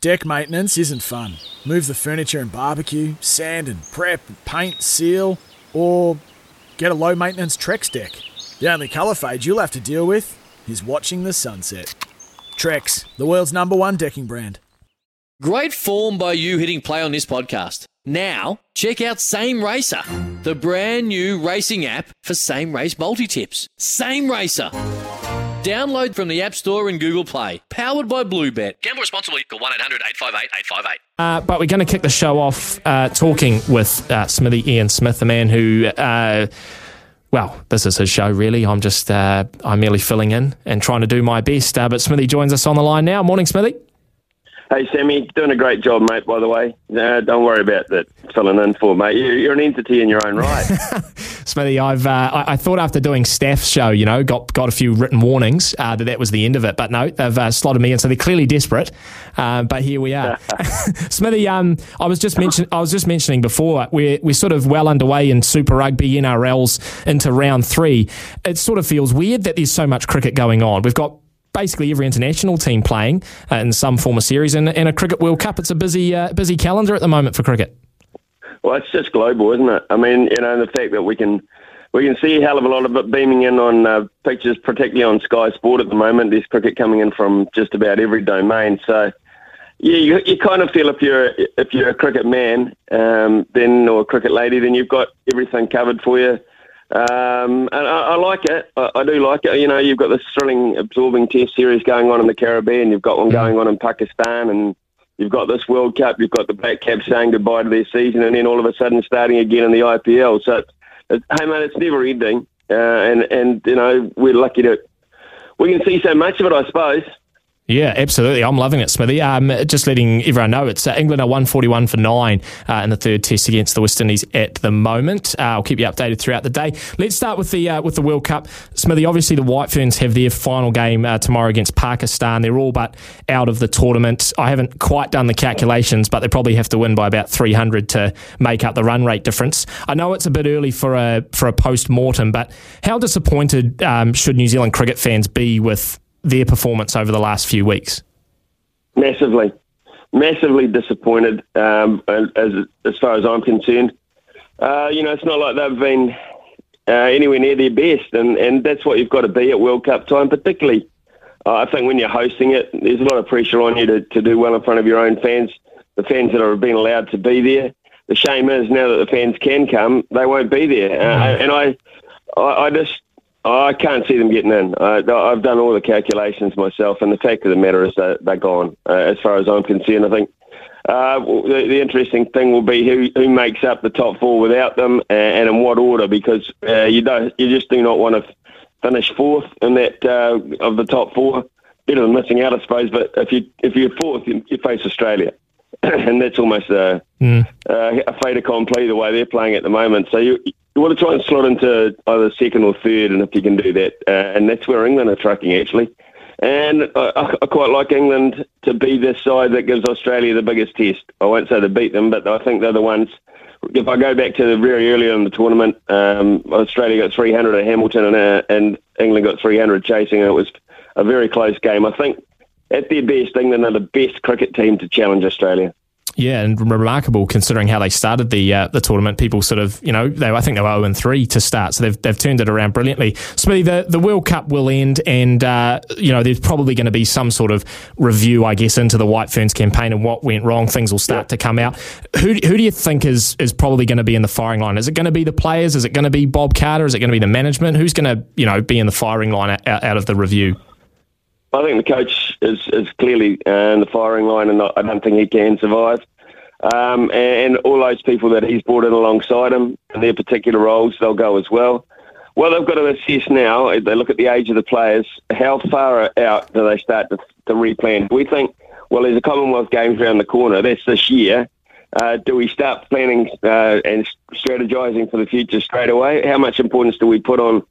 Deck maintenance isn't fun. Move the furniture and barbecue, sand and prep, paint, seal, or get a low maintenance Trex deck. The only colour fade you'll have to deal with is watching the sunset. Trex, the world's number one decking brand. Great form by you hitting play on this podcast. Now, check out Same Racer, the brand new racing app for same race multi tips. Same Racer. Download from the App Store and Google Play. Powered by Bluebet. Gamble responsibly. Call 1 800 858 858. Uh, but we're going to kick the show off uh, talking with uh, Smithy Ian Smith, the man who, uh, well, this is his show, really. I'm just, uh, I'm merely filling in and trying to do my best. Uh, but Smithy joins us on the line now. Morning, Smithy. Hey, Sammy, doing a great job, mate, by the way. Uh, don't worry about that filling in for, mate. You- You're an entity in your own right. Smithy, I've uh, I, I thought after doing Staff's show, you know, got got a few written warnings uh, that that was the end of it, but no, they've uh, slotted me in, so they're clearly desperate. Uh, but here we are, Smithy. Um, I was just mention I was just mentioning before we're we're sort of well underway in Super Rugby NRLs into round three. It sort of feels weird that there's so much cricket going on. We've got basically every international team playing uh, in some form of series, and, and a cricket World Cup. It's a busy uh, busy calendar at the moment for cricket. well, it's just global, isn't it? I mean, you know, the fact that we can we can see a hell of a lot of it beaming in on uh, pictures, particularly on Sky Sport at the moment. There's cricket coming in from just about every domain. So, yeah, you, you kind of feel if you're if you're a cricket man, um, then or a cricket lady, then you've got everything covered for you. Um, and I, I like it. I, I do like it. You know, you've got this thrilling, absorbing Test series going on in the Caribbean. You've got one going on in Pakistan, and you've got this World Cup. You've got the Black Caps saying goodbye to their season, and then all of a sudden starting again in the IPL. So, it, hey mate, it's never ending. Uh, and and you know, we're lucky to we can see so much of it. I suppose. Yeah, absolutely. I'm loving it, Smithy. Um, just letting everyone know it's uh, England are 141 for nine uh, in the third test against the West Indies at the moment. Uh, I'll keep you updated throughout the day. Let's start with the uh, with the World Cup, Smithy. Obviously, the White Ferns have their final game uh, tomorrow against Pakistan. They're all but out of the tournament. I haven't quite done the calculations, but they probably have to win by about 300 to make up the run rate difference. I know it's a bit early for a for a post mortem, but how disappointed um, should New Zealand cricket fans be with their performance over the last few weeks? massively, massively disappointed um, as as far as I'm concerned. Uh, you know, it's not like they've been uh, anywhere near their best, and, and that's what you've got to be at World Cup time, particularly. Uh, I think when you're hosting it, there's a lot of pressure on you to, to do well in front of your own fans, the fans that have been allowed to be there. The shame is now that the fans can come, they won't be there, uh, and I, I, I just I can't see them getting in. I, I've done all the calculations myself, and the fact of the matter is that they're gone. Uh, as far as I'm concerned, I think uh, the, the interesting thing will be who, who makes up the top four without them, and, and in what order, because uh, you don't, you just do not want to finish fourth in that uh, of the top four. Better than missing out, I suppose. But if you if you're fourth, you, you face Australia, and that's almost a, uh, a fait accompli the way they're playing at the moment. So you you want to try and slot into either second or third, and if you can do that, uh, and that's where England are tracking actually. And I, I quite like England to be the side that gives Australia the biggest test. I won't say to beat them, but I think they're the ones. If I go back to the very early in the tournament, um, Australia got 300 at Hamilton and, uh, and England got 300 chasing, and it was a very close game. I think at their best, England are the best cricket team to challenge Australia. Yeah, and remarkable considering how they started the uh, the tournament. People sort of, you know, they I think they were zero and three to start, so they've they've turned it around brilliantly. Smithy, the the World Cup will end, and uh, you know, there's probably going to be some sort of review, I guess, into the White Ferns campaign and what went wrong. Things will start to come out. Who who do you think is is probably going to be in the firing line? Is it going to be the players? Is it going to be Bob Carter? Is it going to be the management? Who's going to you know be in the firing line out, out of the review? I think the coach is, is clearly uh, in the firing line, and I don't think he can survive. Um, and all those people that he's brought in alongside him in their particular roles, they'll go as well. Well, they've got to assess now. They look at the age of the players. How far out do they start to, to replan? We think, well, there's a Commonwealth Games around the corner. That's this year. Uh, do we start planning uh, and strategizing for the future straight away? How much importance do we put on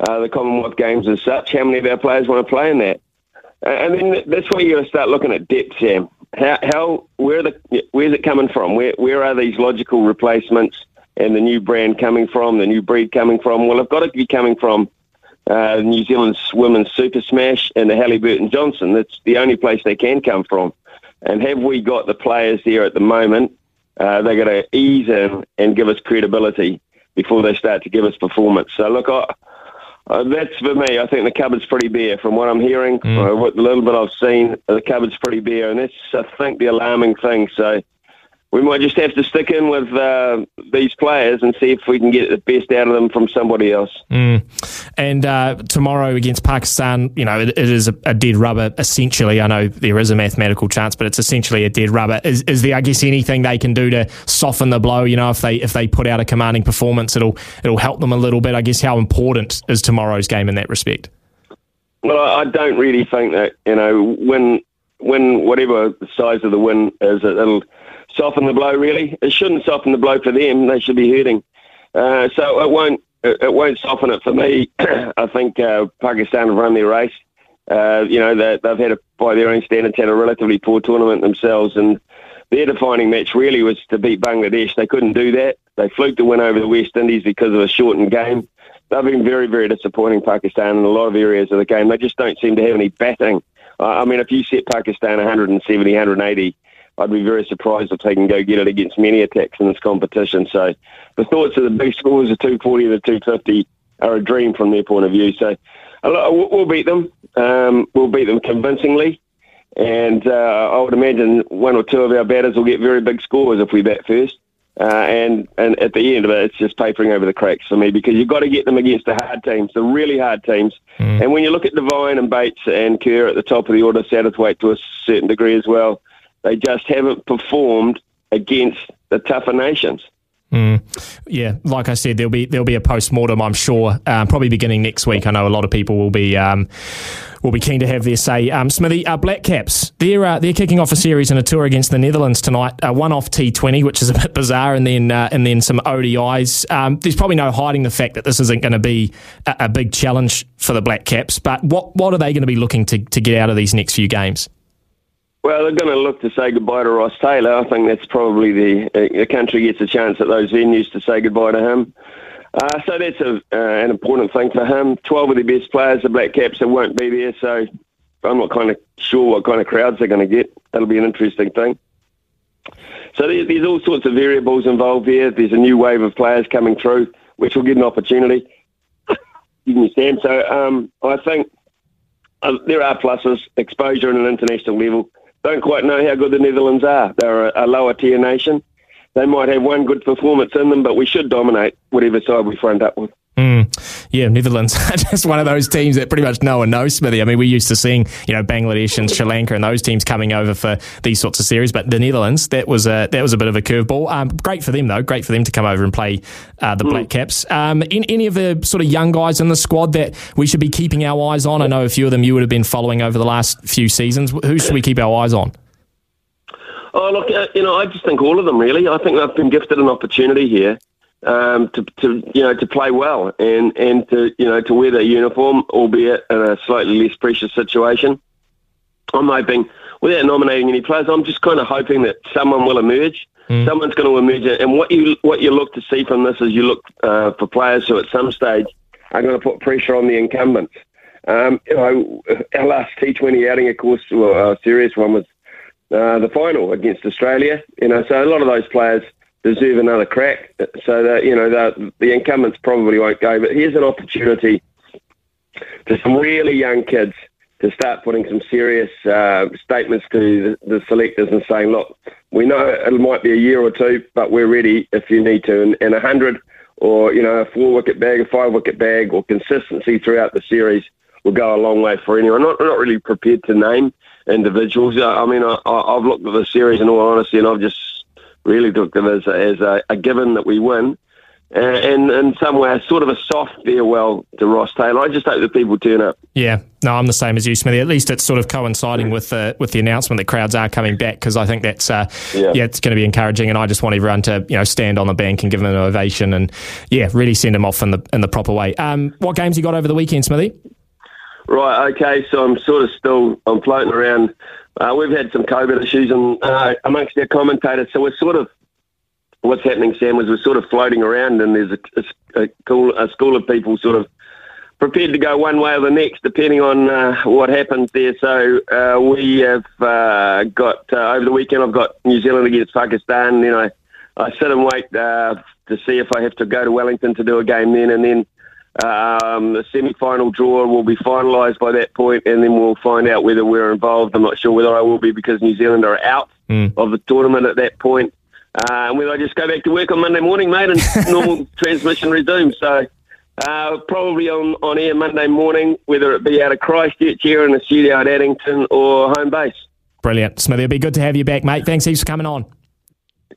uh, the Commonwealth Games as such? How many of our players want to play in that? And then that's where you start looking at depth, Sam. How, how where the where's it coming from? Where where are these logical replacements and the new brand coming from? The new breed coming from? Well, it's got to be coming from uh, New Zealand's women's Super Smash and the Hallyburton Johnstone. That's the only place they can come from. And have we got the players there at the moment? Uh, they're going to ease in and give us credibility before they start to give us performance. So look, I, uh, that's for me. I think the cupboard's pretty bare. From what I'm hearing, mm. what the little bit I've seen, the cupboard's pretty bare, and that's I think the alarming thing. So we might just have to stick in with uh, these players and see if we can get the best out of them from somebody else. Mm. And uh, tomorrow against Pakistan, you know, it, it is a, a, dead rubber essentially. I know there is a mathematical chance, but it's essentially a dead rubber. Is, is there, I guess, anything they can do to soften the blow? You know, if they if they put out a commanding performance, it'll it'll help them a little bit. I guess how important is tomorrow's game in that respect? Well, I don't really think that you know when when whatever the size of the win is, it'll soften the blow. Really, it shouldn't soften the blow for them. They should be hurting. Uh, so it won't. It won't soften it for me. I think uh, Pakistan have run their race. Uh, you know, they, they've had, a, by their own standards, had a relatively poor tournament themselves, and their defining match really was to beat Bangladesh. They couldn't do that. They fluked the win over the West Indies because of a shortened game. They've been very, very disappointing, Pakistan, in a lot of areas of the game. They just don't seem to have any batting. I mean, if you set Pakistan 170, 180, I'd be very surprised if they can go get it against many attacks in this competition. So the thoughts of the big scores of 240 to 250 are a dream from their point of view. So we'll beat them. Um, we'll beat them convincingly. And uh, I would imagine one or two of our batters will get very big scores if we bat first. Uh, and and at the end of it, it's just papering over the cracks for me because you've got to get them against the hard teams, the really hard teams. Mm. And when you look at Devine and Bates and Kerr at the top of the order, Satterthwaite to a certain degree as well, they just haven't performed against the tougher nations. Mm. Yeah, like I said, there'll be there'll be a post mortem. I'm sure, um, probably beginning next week. I know a lot of people will be um, will be keen to have their say. Um, Smithy, uh, Black Caps, they're uh, they're kicking off a series and a tour against the Netherlands tonight. Uh, one off T20, which is a bit bizarre, and then uh, and then some ODIs. Um, there's probably no hiding the fact that this isn't going to be a, a, big challenge for the Black Caps. But what what are they going to be looking to to get out of these next few games? Well, they're going to look to say goodbye to Ross Taylor. I think that's probably the uh, the country gets a chance at those venues to say goodbye to him. Uh, so that's a, uh, an important thing for him. Twelve of the best players, the Black Caps, that won't be there. So I'm not kind of sure what kind of crowds they're going to get. That'll be an interesting thing. So there's, all sorts of variables involved here. There's a new wave of players coming through, which will get an opportunity. Me, Sam. So um, I think uh, there are pluses, exposure at an international level don't quite know how good the Netherlands are. They're a, a lower tier nation. They might have one good performance in them, but we should dominate whatever side we front up with. Mm. Yeah, Netherlands just one of those teams that pretty much no one knows, Smithy. I mean, we're used to seeing you know Bangladesh and Sri Lanka and those teams coming over for these sorts of series, but the Netherlands that was a that was a bit of a curveball. Um, great for them though, great for them to come over and play uh, the mm. Black Caps. Um, in, any of the sort of young guys in the squad that we should be keeping our eyes on? I know a few of them you would have been following over the last few seasons. Who should we keep our eyes on? Oh, look, uh, you know, I just think all of them really. I think they've been gifted an opportunity here um, to, to you know to play well and and to you know to wear their uniform, albeit in a slightly less precious situation. I'm hoping, without nominating any players, I'm just kind of hoping that someone will emerge. Mm. Someone's going to emerge, and what you what you look to see from this is you look uh, for players who, at some stage, are going to put pressure on the incumbents. Um, you know, our last T20 outing, of course, well, a serious one was uh, the final against Australia. You know, so a lot of those players deserve another crack. So that you know the, the incumbents probably won't go, but here's an opportunity to some really young kids to start putting some serious uh, statements to the, the, selectors and saying, look, we know it might be a year or two, but we're ready if you need to. And, and a hundred or you know a four wicket bag, a five wicket bag, or consistency throughout the series will go a long way for anyone. I'm not, I'm not really prepared to name individuals. I mean, I, I've looked at the series in all honesty, and I've just really took it as, a, as a, a given that we win. Uh, and in some way, sort of a soft farewell to Ross Taylor. I just hope that people turn up. Yeah, no, I'm the same as you, Smithy. At least it's sort of coinciding with the with the announcement that crowds are coming back because I think that's uh, yeah. yeah. it's going to be encouraging. And I just want everyone to you know stand on the bank and give them an ovation and yeah, really send them off in the in the proper way. Um, what games you got over the weekend, Smithy? Right. Okay. So I'm sort of still I'm floating around uh, we've had some COVID issues and, uh, amongst our commentators, so we're sort of what's happening, Sam, is we're sort of floating around, and there's a, a, a, cool, a school of people sort of prepared to go one way or the next, depending on uh, what happens there. So uh, we have uh, got uh, over the weekend. I've got New Zealand against Pakistan. Then I, I sit and wait uh, to see if I have to go to Wellington to do a game then, and then um, the semi-final draw will be finalised by that point, and then we'll find out whether we're involved. I'm not sure whether I will be because New Zealand are out Mm. of the tournament at that point. Uh, and whether I just go back to work on Monday morning, mate, and normal transmission resumes. So uh, probably on, on air Monday morning, whether it be out of Christchurch here in the studio at Addington or home base. Brilliant. Smithy, it'll be good to have you back, mate. Thanks heaps for coming on.